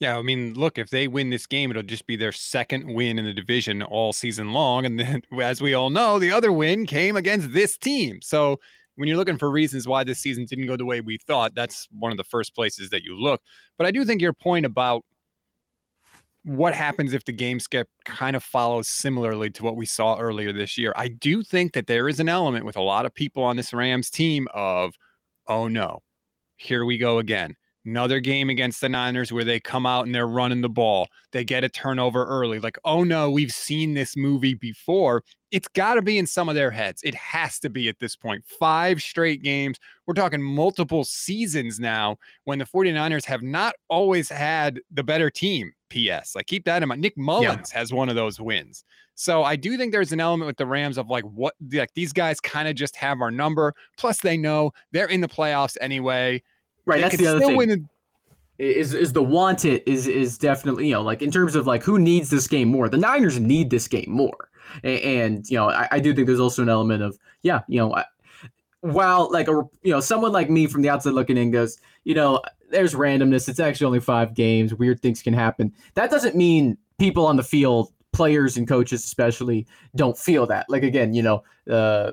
Yeah, I mean, look, if they win this game, it'll just be their second win in the division all season long. And then, [LAUGHS] as we all know, the other win came against this team. So when you're looking for reasons why this season didn't go the way we thought, that's one of the first places that you look. But I do think your point about what happens if the game skip kind of follows similarly to what we saw earlier this year. I do think that there is an element with a lot of people on this Rams team of, oh no, here we go again. Another game against the Niners where they come out and they're running the ball. They get a turnover early. Like, oh no, we've seen this movie before. It's got to be in some of their heads. It has to be at this point. Five straight games. We're talking multiple seasons now when the 49ers have not always had the better team. PS. Like, keep that in mind. Nick Mullens yeah. has one of those wins. So I do think there's an element with the Rams of like what like these guys kind of just have our number. Plus, they know they're in the playoffs anyway. Right. That's the other thing. Is is the want it is is definitely you know like in terms of like who needs this game more the niners need this game more and, and you know I, I, do think there's also an element of yeah you know I, while like a you know someone like me from the outside looking in goes you know there's randomness it's actually only five games weird things can happen that doesn't mean people on the field players and coaches especially don't feel that. Like again, you know, uh,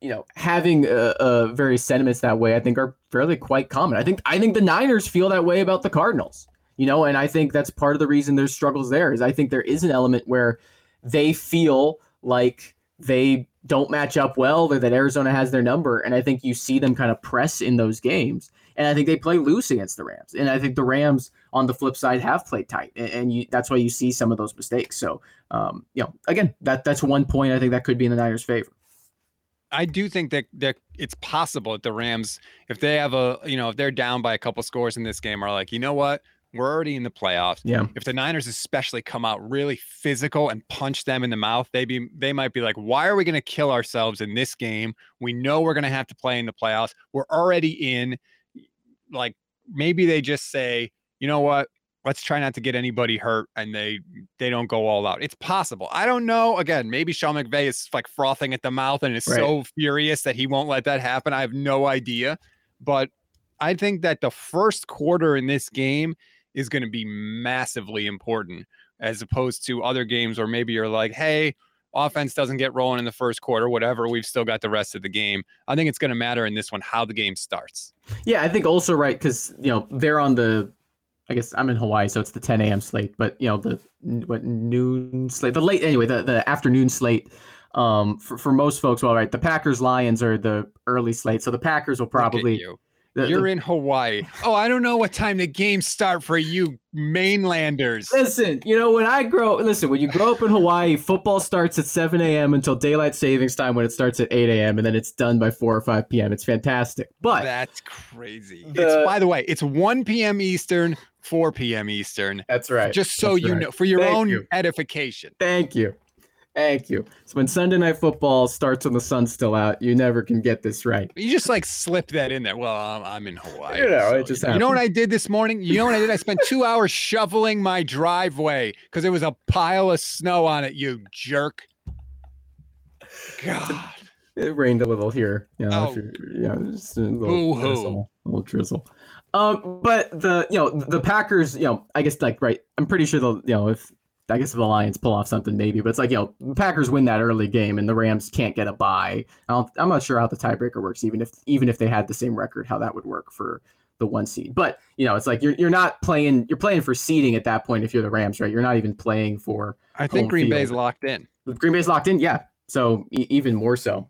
you, know, having uh, uh, various sentiments that way, I think are fairly quite common. I think I think the Niners feel that way about the Cardinals. You know, and I think that's part of the reason there's struggles there is I think there is an element where they feel like they don't match up well or that Arizona has their number. And I think you see them kind of press in those games. And I think they play loose against the Rams. And I think the Rams on the flip side have played tight. And, and you, that's why you see some of those mistakes. So, um, you know, again, that that's one point I think that could be in the Niners' favor. I do think that that it's possible that the Rams, if they have a, you know, if they're down by a couple scores in this game, are like, you know what, we're already in the playoffs. Yeah. If the Niners especially come out really physical and punch them in the mouth, they be they might be like, why are we going to kill ourselves in this game? We know we're going to have to play in the playoffs. We're already in. Like maybe they just say, you know what, let's try not to get anybody hurt and they they don't go all out. It's possible. I don't know. Again, maybe Sean McVay is like frothing at the mouth and is right. so furious that he won't let that happen. I have no idea. But I think that the first quarter in this game is going to be massively important as opposed to other games where maybe you're like, hey, offense doesn't get rolling in the first quarter, whatever, we've still got the rest of the game. I think it's going to matter in this one how the game starts. Yeah, I think also right because you know they're on the. I guess I'm in Hawaii, so it's the 10 a.m. slate, but you know the what noon slate, the late anyway, the the afternoon slate. Um, for, for most folks, well, right, the Packers Lions are the early slate, so the Packers will probably the, You're the, in Hawaii. Oh, I don't know what time the games start for you mainlanders. Listen, you know, when I grow listen, when you grow up in Hawaii, football starts at 7 a.m. until daylight savings time when it starts at 8 a.m. and then it's done by 4 or 5 p.m. It's fantastic. But that's crazy. The, it's by the way, it's 1 p.m. Eastern, 4 p.m. Eastern. That's right. Just so that's you right. know, for your Thank own you. edification. Thank you. Thank you. So when Sunday night football starts when the sun's still out, you never can get this right. You just like slip that in there. Well, I'm, I'm in Hawaii. You know, so, it just you know what I did this morning? You know what I did? I spent two [LAUGHS] hours shoveling my driveway because there was a pile of snow on it. You jerk. God. It rained a little here. You know, Oh. if you're, you know, just a little drizzle, a little drizzle. Um, but the you know the Packers, you know, I guess like right, I'm pretty sure they'll you know if I guess if the Lions pull off something maybe, but it's like you know the Packers win that early game and the Rams can't get a bye. I don't, I'm not sure how the tiebreaker works, even if even if they had the same record, how that would work for the one seed. But you know, it's like you're you're not playing you're playing for seeding at that point if you're the Rams, right? You're not even playing for I think Green field. Bay's locked in. Green Bay's locked in, yeah. So e- even more so,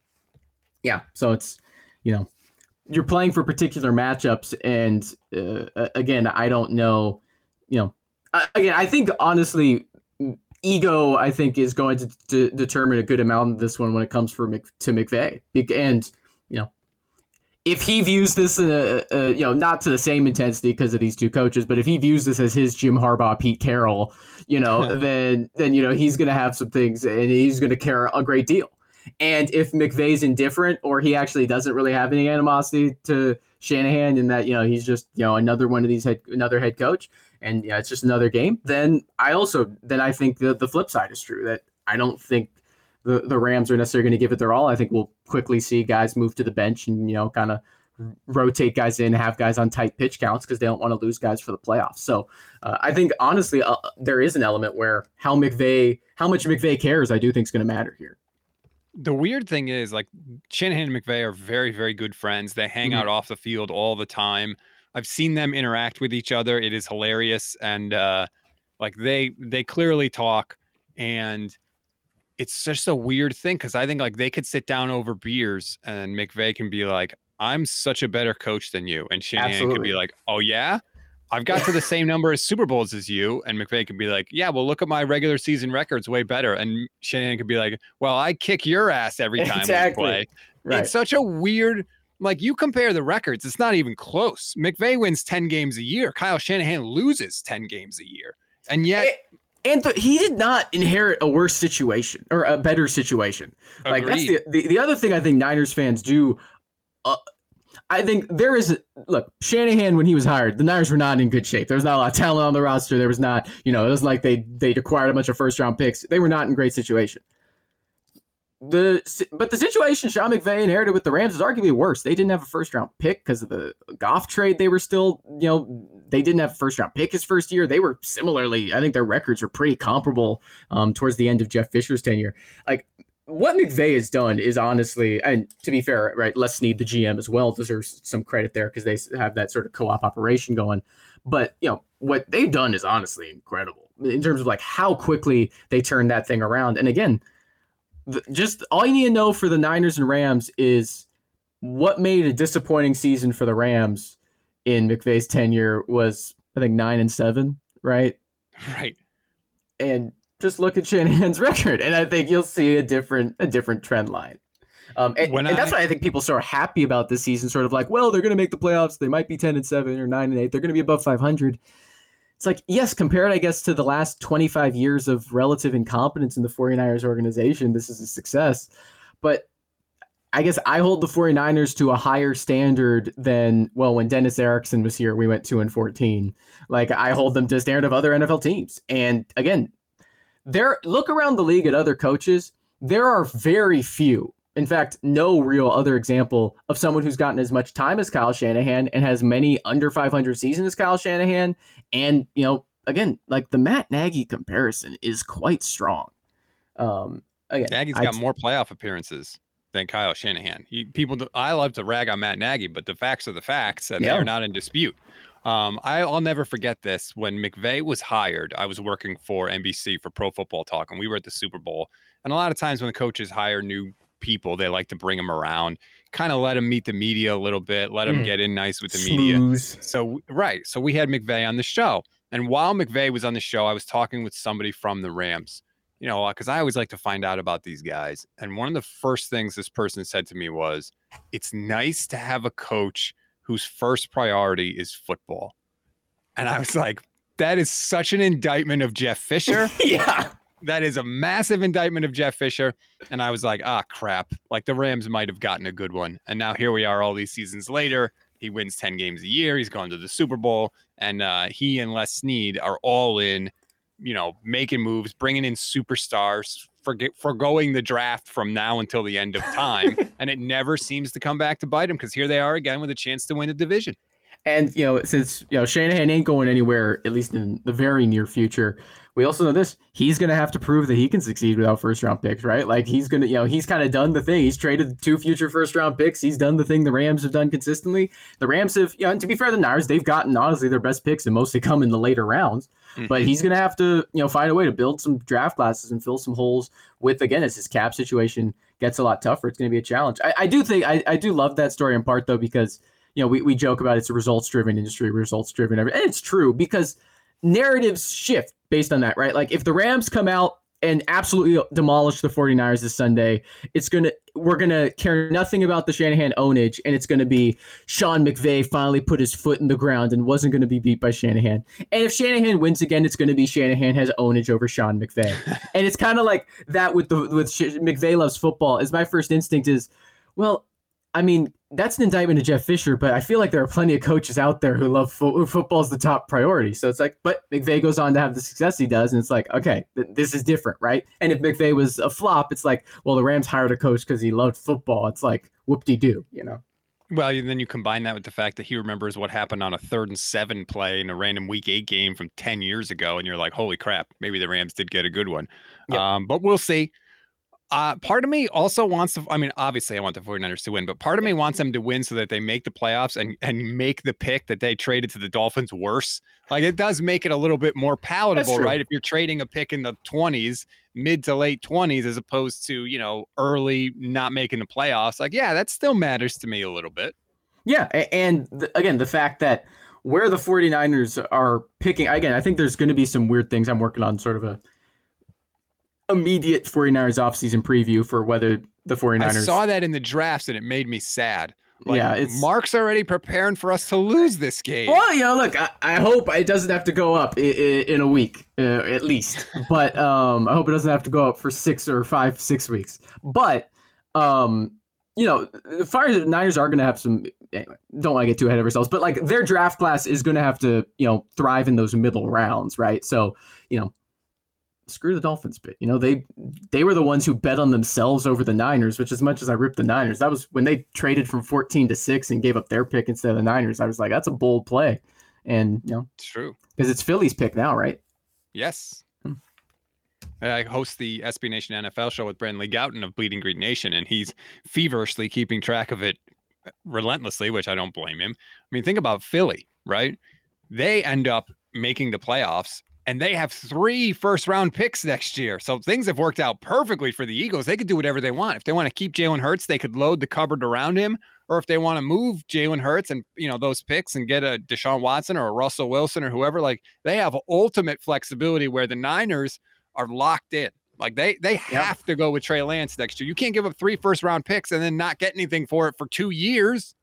yeah. So it's you know you're playing for particular matchups, and uh, again, I don't know. You know, I, again, I think honestly, ego, I think, is going to, to determine a good amount of this one when it comes for Mc, to McVay, and you know. If he views this, uh, uh, you know, not to the same intensity because of these two coaches, but if he views this as his Jim Harbaugh, Pete Carroll, you know, [LAUGHS] then then you know he's going to have some things, and he's going to care a great deal. And if McVay's indifferent or he actually doesn't really have any animosity to Shanahan and that, you know, he's just, you know, another one of these head another head coach and yeah, it's just another game, then I also then I think the the flip side is true that I don't think the, the Rams are necessarily going to give it their all. I think we'll quickly see guys move to the bench and, you know, kind of rotate guys in, have guys on tight pitch counts because they don't want to lose guys for the playoffs. So uh, I think honestly, uh, there is an element where how McVay, how much McVay cares, I do think is going to matter here. The weird thing is, like Shanahan and McVay are very, very good friends. They hang Mhm. out off the field all the time. I've seen them interact with each other. It is hilarious, and uh, like they they clearly talk, and it's just a weird thing because I think like they could sit down over beers, and McVay can be like, "I'm such a better coach than you," and Shanahan could be like, "Oh yeah." I've got to the same number of Super Bowls as you, and McVay could be like, "Yeah, well, look at my regular season records, way better." And Shanahan could be like, "Well, I kick your ass every [LAUGHS] time Exactly. we play." Right. It's such a weird, like you compare the records, it's not even close. McVay wins 10 games a year. Kyle Shanahan loses 10 games a year. And yet, and th- he did not inherit a worse situation or a better situation. Like that's the, the the other thing I think Niners fans do. Uh, I think there is look Shanahan when he was hired, the Niners were not in good shape. There was not a lot of talent on the roster. There was not, you know, it wasn't like they they acquired a bunch of first round picks. They were not in great situation. The but the situation Sean McVay inherited with the Rams is arguably worse. They didn't have a first round pick because of the Goff trade. They were still, you know, they didn't have a first round pick his first year. They were similarly, I think their records are pretty comparable um, towards the end of Jeff Fisher's tenure. Like what McVay has done is honestly, and to be fair, right, Les Snead, the GM as well, deserves some credit there because they have that sort of co-op operation going. But you know what they've done is honestly incredible in terms of like how quickly they turned that thing around. And again, the, just all you need to know for the Niners and Rams is what made a disappointing season for the Rams in McVay's tenure was I think nine and seven, right? [LAUGHS] Right. And just look at Shanahan's [LAUGHS] record, and I think you'll see a different a different trend line. Um, and, and I, that's why I think people are happy about this season. Sort of like, well, they're going to make the playoffs. They might be ten and seven or nine and eight. They're going to be above five hundred. It's like, yes, compared, I guess, to the last 25 years of relative incompetence in the 49ers organization, this is a success. But I guess I hold the 49ers to a higher standard than well when Dennis Erickson was here we went 2 and 14 like I hold them to the standard of other NFL teams and again there look around the league at other coaches there are very few in fact no real other example of someone who's gotten as much time as Kyle Shanahan and has many under 500 seasons as Kyle Shanahan and you know again like the Matt Nagy comparison is quite strong um again Nagy's got more playoff appearances than Kyle Shanahan. He, people, I love to rag on Matt Nagy, but the facts are the facts, and yeah. they're not in dispute. Um, I, will never forget this. When McVay was hired, I was working for NBC for Pro Football Talk, and we were at the Super Bowl. And a lot of times when the coaches hire new people, they like to bring them around, kind of let them meet the media a little bit, let them mm. get in nice with the media. So, right. So we had McVay on the show. And while McVay was on the show, I was talking with somebody from the Rams you know, because I always like to find out about these guys. And one of the first things this person said to me was, it's nice to have a coach whose first priority is football. And I was like, that is such an indictment of Jeff Fisher. [LAUGHS] yeah. That is a massive indictment of Jeff Fisher. And I was like, ah, crap. Like the Rams might have gotten a good one. And now here we are all these seasons later. He wins 10 games a year. He's gone to the Super Bowl. And uh, he and Les Snead are all in you know, making moves, bringing in superstars, forget foregoing the draft from now until the end of time, [LAUGHS] and it never seems to come back to bite them because here they are again with a chance to win a division. And you know, since you know Shanahan ain't going anywhere, at least in the very near future, we also know this: he's going to have to prove that he can succeed without first round picks, right? Like he's going to, you know, he's kind of done the thing. He's traded two future first round picks. He's done the thing the Rams have done consistently. The Rams have, you know, and to be fair, the Niners they've gotten honestly their best picks and mostly come in the later rounds. Mm-hmm. But he's going to have to, you know, find a way to build some draft classes and fill some holes with again as his cap situation gets a lot tougher. It's going to be a challenge. I, I do think I, I do love that story in part though because you know we, we joke about it's a results driven industry, results driven, and it's true because narratives shift based on that, right? Like if the Rams come out and absolutely demolish the 49ers this Sunday. It's going to we're going to care nothing about the Shanahan ownage and it's going to be Sean McVay finally put his foot in the ground and wasn't going to be beat by Shanahan. And if Shanahan wins again, it's going to be Shanahan has ownage over Sean McVay. [LAUGHS] and it's kind of like that with the with McVay loves football. Is my first instinct is, well, I mean, that's an indictment of Jeff Fisher, but I feel like there are plenty of coaches out there who love fo- football as the top priority. So it's like, but McVay goes on to have the success he does, and it's like, okay, th- this is different, right? And if McVay was a flop, it's like, well, the Rams hired a coach because he loved football. It's like, whoop de doo, you know? Well, and then you combine that with the fact that he remembers what happened on a third and seven play in a random week eight game from 10 years ago. And you're like, holy crap, maybe the Rams did get a good one. Yep. Um, but we'll see. Uh, part of me also wants to, I mean, obviously I want the 49ers to win, but part of me wants them to win so that they make the playoffs and, and make the pick that they traded to the Dolphins worse. Like it does make it a little bit more palatable, right? If you're trading a pick in the 20s, mid to late 20s, as opposed to, you know, early not making the playoffs, like, yeah, that still matters to me a little bit. Yeah. And the, again, the fact that where the 49ers are picking, again, I think there's going to be some weird things I'm working on, sort of a immediate 49ers offseason preview for whether the 49ers. I saw that in the drafts and it made me sad. Like, yeah, it's Marc's already preparing for us to lose this game. Well, you know, look, I, I hope it doesn't have to go up in, in a week uh, at least, [LAUGHS] but um, I hope it doesn't have to go up for six or five, six weeks. But um, you know, the Fire Niners are going to have some. Anyway, don't want to get too ahead of ourselves, but like their draft class is going to have to, you know, thrive in those middle rounds, right? So, you know, screw the Dolphins bit. You know, they they were the ones who bet on themselves over the Niners, which as much as I ripped the Niners, that was when they traded from 14 to 6 and gave up their pick instead of the Niners. I was like, that's a bold play. And you know, it's true. Because it's Philly's pick now, right? Yes. Hmm. I host the SB Nation NFL show with Brandon Lee Gowton of Bleeding Green Nation, and he's feverishly keeping track of it relentlessly, which I don't blame him. I mean, think about Philly, right? They end up making the playoffs and they have three first round picks next year. So things have worked out perfectly for the Eagles. They could do whatever they want. If they want to keep Jalen Hurts, they could load the cupboard around him. Or if they want to move Jalen Hurts and you know those picks and get a Deshaun Watson or a Russell Wilson or whoever, like they have ultimate flexibility where the Niners are locked in. Like they they have yep. to go with Trey Lance next year. You can't give up three first round picks and then not get anything for it for two years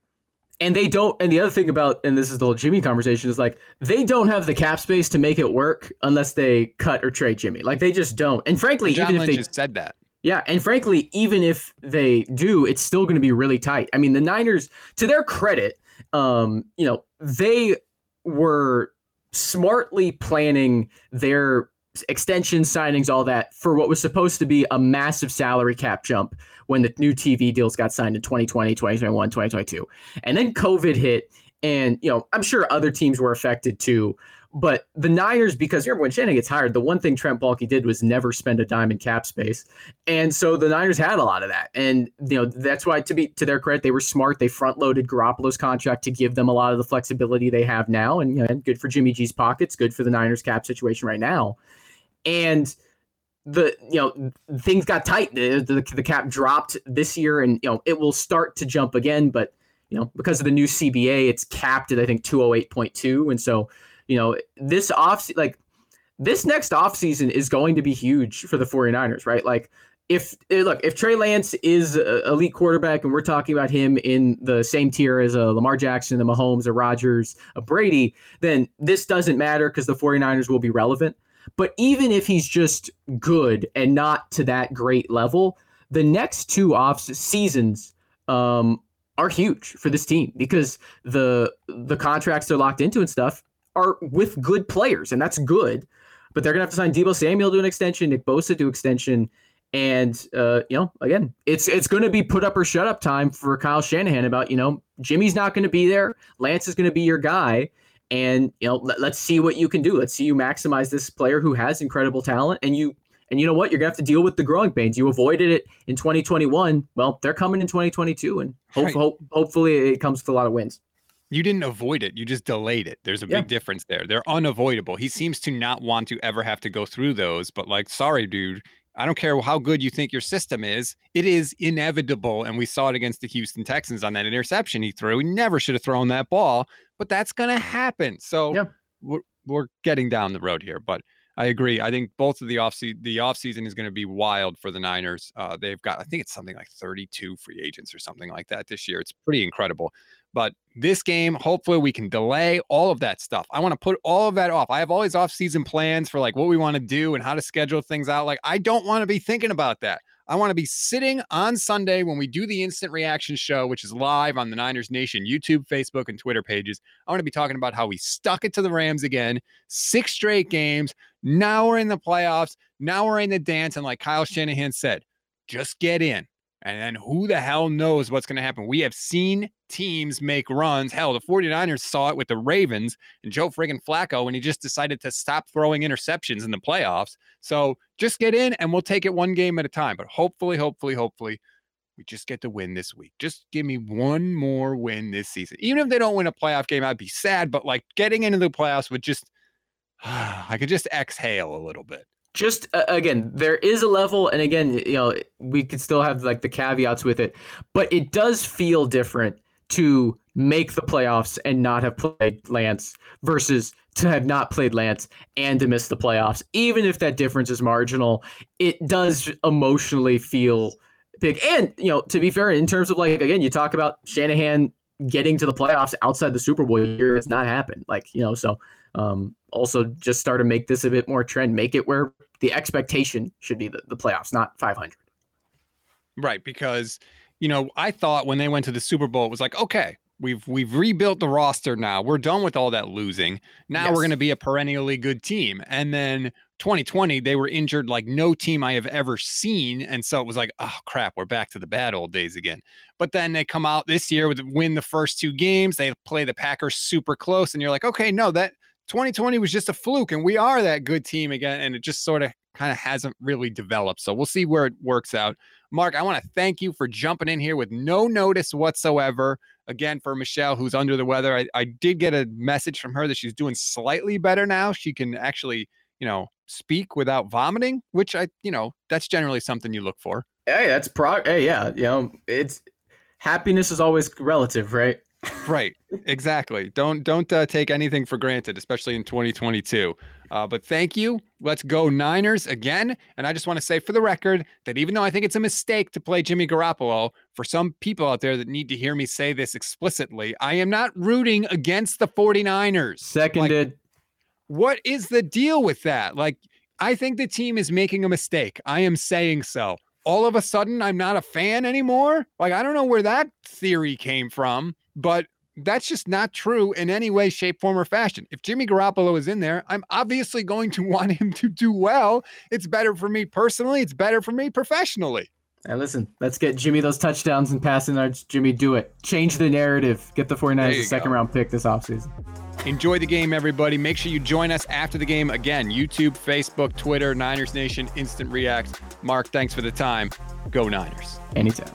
and they don't and the other thing about and this is the whole jimmy conversation is like they don't have the cap space to make it work unless they cut or trade jimmy. Like they just don't. And frankly John even Lynch if they just said that. Yeah and frankly even if they do it's still going to be really tight. I mean the niners to their credit um you know they were smartly planning their extension signings all that for what was supposed to be a massive salary cap jump when the new TV deals got signed in 2020, 2021, 2022. And then COVID hit. And, you know, I'm sure other teams were affected too. But the Niners, because remember when Shannon gets hired, the one thing Trent Baalke did was never spend a dime in cap space, and so the Niners had a lot of that. And you know that's why, to be to their credit, they were smart. They front loaded Garoppolo's contract to give them a lot of the flexibility they have now, and, you know, good for Jimmy G's pockets, good for the Niners cap situation right now. And the you know things got tight. The, the, the cap dropped this year, and you know it will start to jump again. But you know because of the new CBA, it's capped at I think two hundred eight point two, and so you know this off like this next offseason is going to be huge for the 49ers, right? Like if eh, look, if Trey Lance is an elite quarterback and we're talking about him in the same tier as a Lamar Jackson, a Mahomes, a Rodgers, a Brady, then this doesn't matter because the 49ers will be relevant. But even if he's just good and not to that great level, the next two off seasons um, are huge for this team because the the contracts they're locked into and stuff are with good players, and that's good. But they're gonna have to sign Deebo Samuel to an extension, Nick Bosa to extension, and uh, you know, again, it's it's to be put up or shut up time for Kyle Shanahan about you know Jimmy's not to be there, Lance is to be your guy, and you know let, us see what you can do. Let's see you maximize this player who has incredible talent and you and you know what? You're gonna have to deal with the growing pains. You avoided it in 2021 well they're coming in 2022 and hope, right. hope, hopefully it comes with a lot of wins. You didn't avoid it. You just delayed it. There's a yeah. big difference there. They're unavoidable. He seems to not want to ever have to go through those but like sorry dude I don't care how good you think your system is. It is inevitable. And we saw it against the Houston Texans on that interception he threw. He never should have thrown that ball, but that's going to happen. So yeah. we're, we're getting down the road here. But I agree. I think both of the off the off season is going to be wild for the Niners. Uh, they've got, I think it's something like 32 free agents or something like that this year. It's pretty incredible. But this game, hopefully, we can delay all of that stuff. I want to put all of that off. I have all these off-season plans for like what we want to do and how to schedule things out. Like, I don't want to be thinking about that. I want to be sitting on Sunday when we do the instant reaction show, which is live on the Niners Nation YouTube, Facebook, and Twitter pages. I want to be talking about how we stuck it to the Rams again, six straight games. Now we're in the playoffs. Now we're in the dance. And like Kyle Shanahan said, just get in. And then who the hell knows what's going to happen? We have seen teams make runs. Hell, the 49ers saw it with the Ravens and Joe friggin' Flacco when he just decided to stop throwing interceptions in the playoffs. So just get in and we'll take it one game at a time. But hopefully, hopefully, hopefully, we just get to win this week. Just give me one more win this season. Even if they don't win a playoff game, I'd be sad. But like getting into the playoffs would just, [SIGHS] I could just exhale a little bit just uh, again there is a level and again you know we could still have like the caveats with it but it does feel different to make the playoffs and not have played Lance versus to have not played Lance and to miss the playoffs. Even if that difference is marginal it does emotionally feel big. And you know to be fair in terms of like again you talk about Shanahan getting to the playoffs outside the Super Bowl year has not happened like you know so um also just start to make this a bit more trend make it where the expectation should be the, the playoffs, not 500. Right, because you know I thought when they went to the Super Bowl, it was like, okay, we've we've rebuilt the roster now. We're done with all that losing. Now yes. we're going to be a perennially good team. And then 2020, they were injured like no team I have ever seen, and so it was like, oh crap, we're back to the bad old days again. But then they come out this year with win the first two games. They play the Packers super close, and you're like, okay, no, that 2020 was just a fluke and we are that good team again. And it just sort of kind of hasn't really developed. So we'll see where it works out. Marc, I want to thank you for jumping in here with no notice whatsoever. Again, for Michelle, who's under the weather, I, I did get a message from her that she's doing slightly better now. She can actually you know, speak without vomiting, which I, you know, that's generally something you look for. Hey, that's pro. Hey, yeah, you know, it's happiness is always relative, right? Right exactly. Don't don't uh, take anything for granted especially in 2022 uh, but thank you. Let's go niners again. And i just want to say for the record that even though i think it's a mistake to play jimmy garoppolo for some people out there that need to hear me say this explicitly i am not rooting against the 49ers seconded. like, what is the deal with that? Like i think the team is making a mistake. I am saying so. All of a sudden I'm not a fan anymore. Like, I don't know where that theory came from, but that's just not true in any way, shape, form, or fashion. If Jimmy Garoppolo is in there, I'm obviously going to [LAUGHS] want him to do well. It's better for me personally, it's better for me professionally. Hey, listen, let's get Jimmy those touchdowns and passing yards. Jimmy, do it. Change the narrative. Get the 49ers a second go. round pick this offseason. Enjoy the game, everybody. Make sure you join us after the game again. YouTube, Facebook, Twitter, Niners Nation, Instant Reacts. Marc, thanks for the time. Go Niners. Anytime.